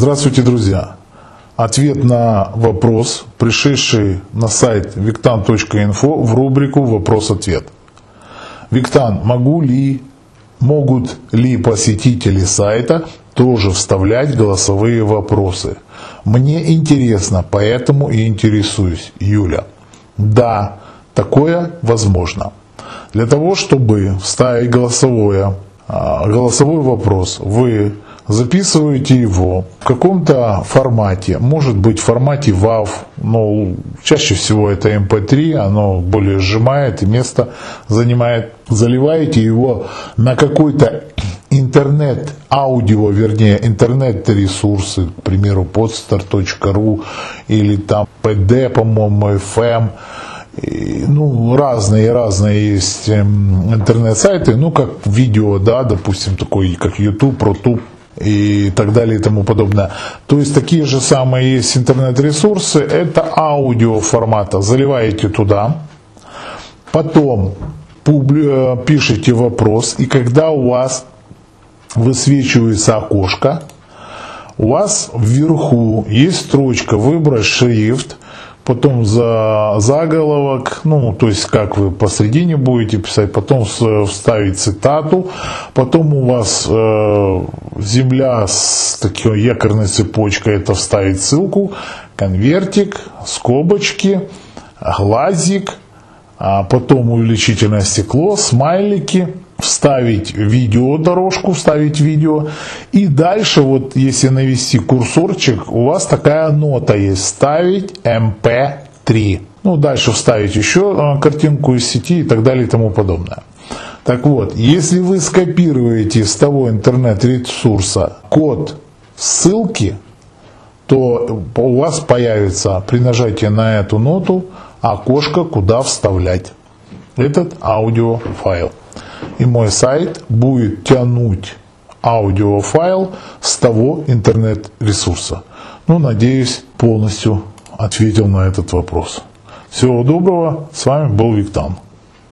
Здравствуйте, друзья! Ответ на вопрос, пришедший на сайт victan.info в рубрику «Вопрос-ответ». Виктан, могу ли, могут ли посетители сайта тоже вставлять голосовые вопросы? Мне интересно, поэтому и интересуюсь. Юля. Да, такое возможно. Для того, чтобы вставить голосовое, а, голосовой вопрос, вы записываете его. В каком-то формате, может быть в формате WAV, но чаще всего это MP3, эм оно более сжимает и место занимает. Заливаете его на какой-то интернет, аудио, вернее, интернет-ресурсы, к примеру, podstar.ru или там PD, по-моему, FM, и, ну, разные, разные есть эм, интернет-сайты, ну, как видео, да, допустим, такой, как YouTube, RoTube, и так далее и тому подобное. То есть такие же самые есть интернет-ресурсы, это аудио формата, заливаете туда, потом э, пишите вопрос, и когда у вас высвечивается окошко, у вас вверху есть строчка «Выбрать шрифт», потом за заголовок, ну, то есть как вы посредине будете писать, потом вставить цитату, потом у вас э, земля с такой якорной цепочкой, это вставить ссылку, конвертик, скобочки, глазик, а потом увеличительное стекло, смайлики, вставить видео, дорожку, вставить видео. И дальше, вот если навести курсорчик, у вас такая нота есть, вставить MP3. Ну, дальше вставить еще э, картинку из сети и так далее и тому подобное. Так вот, если вы скопируете с того интернет-ресурса код ссылки, то у вас появится при нажатии на эту ноту окошко, куда вставлять этот аудиофайл и мой сайт будет тянуть аудиофайл с того интернет-ресурса. Ну, надеюсь, полностью ответил на этот вопрос. Всего доброго. С вами был Виктан.